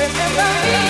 Remember me?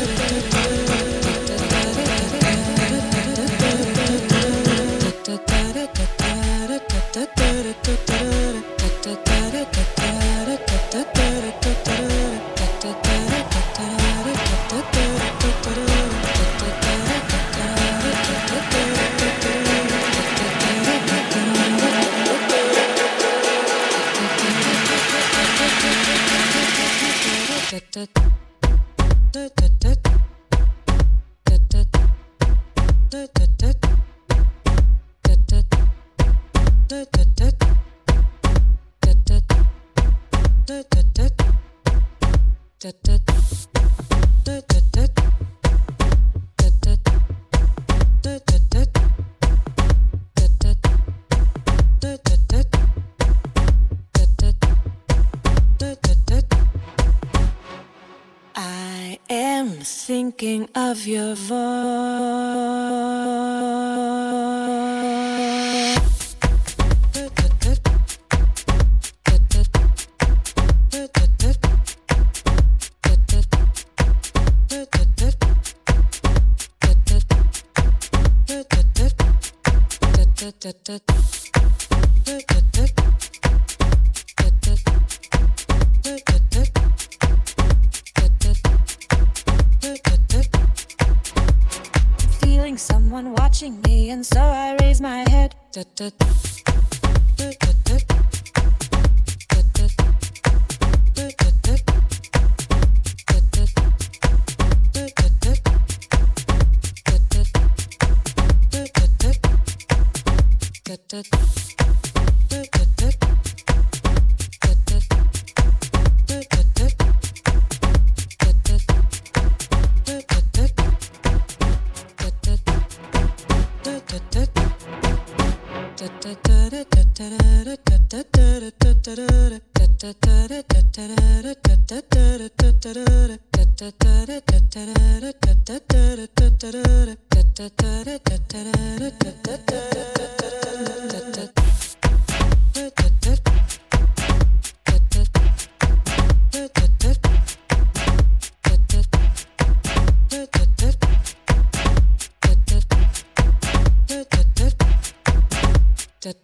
da da thinking of your voice. and so I raise my head. Da, da, da.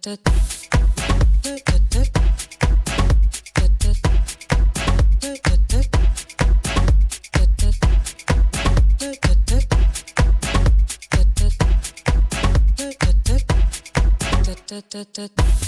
da da da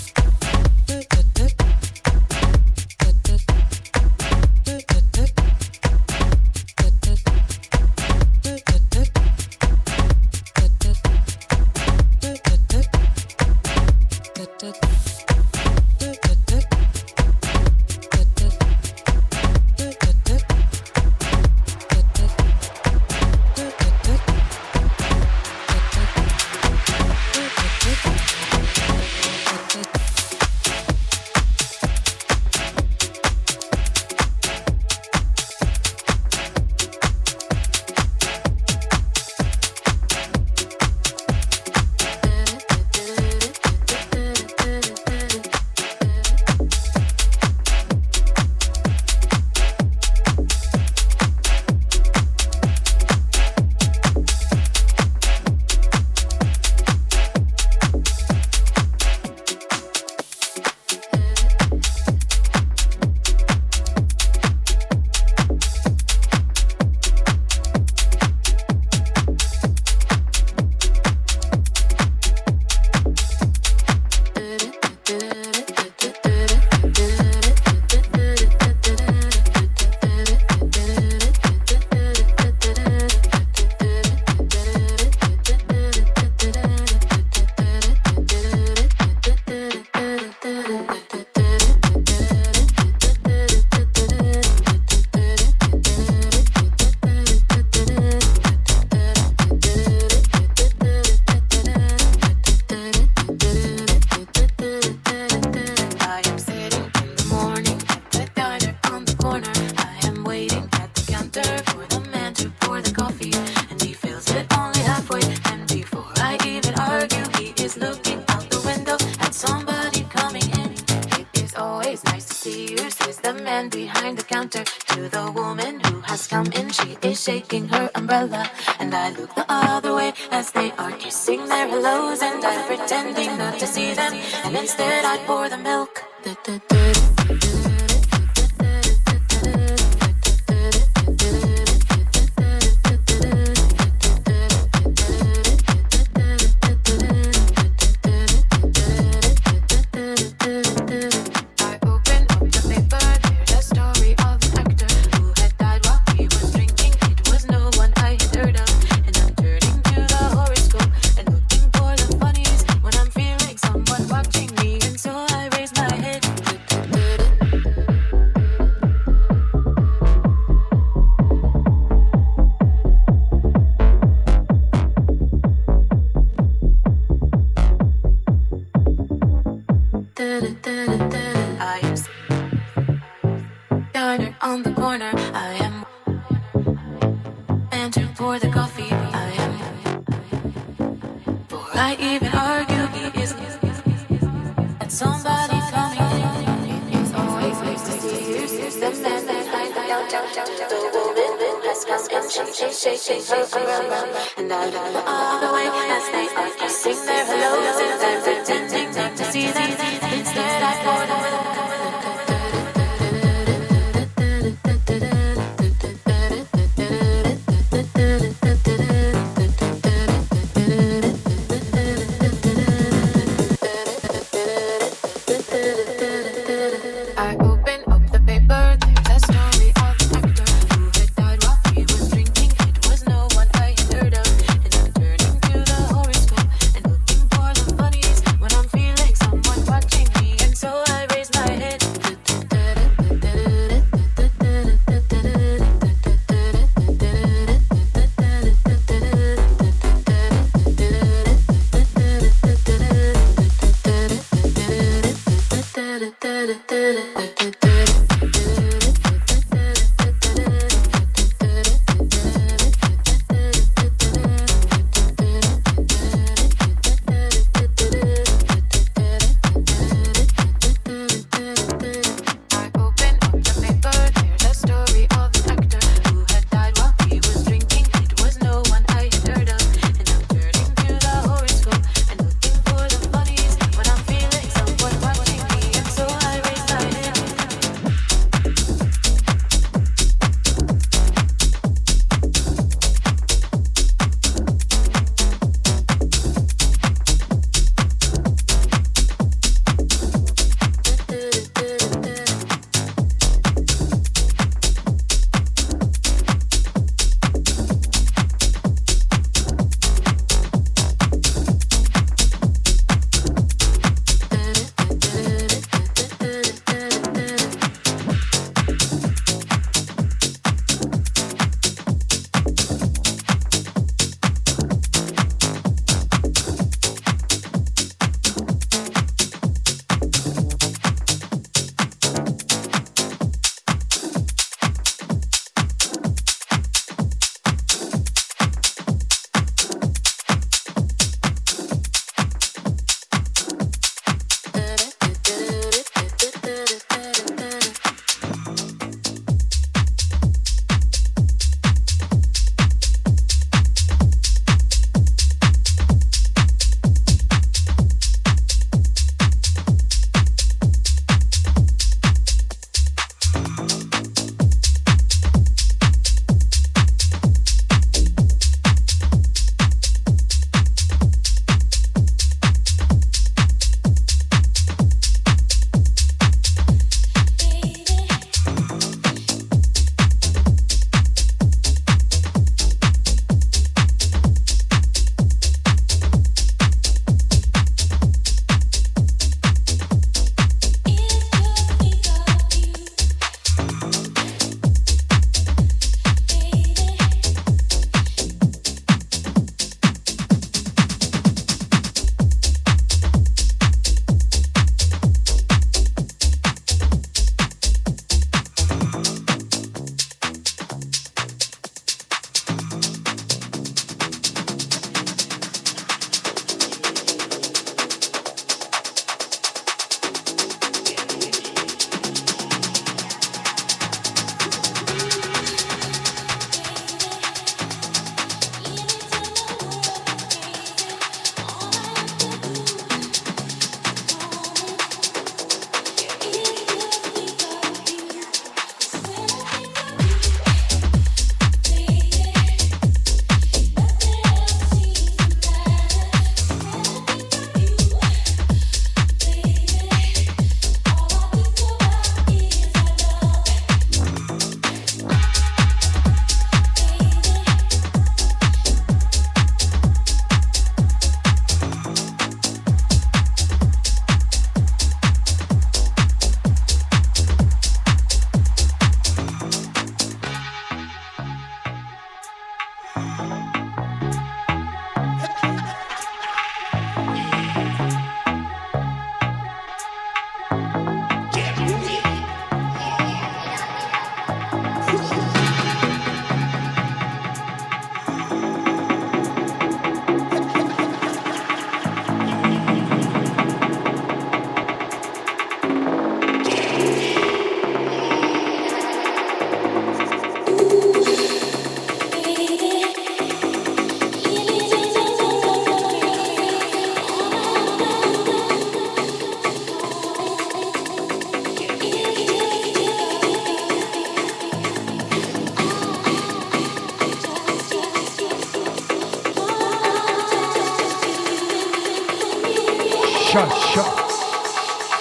The woman has come and she, she, she, she, she, she, And I'm all the way as they are kissing their hellos and they're pretending to see them. Instead, I pour them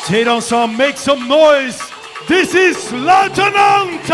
cha. Take ensemble, make some noise. This is Luytenant.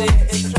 say it's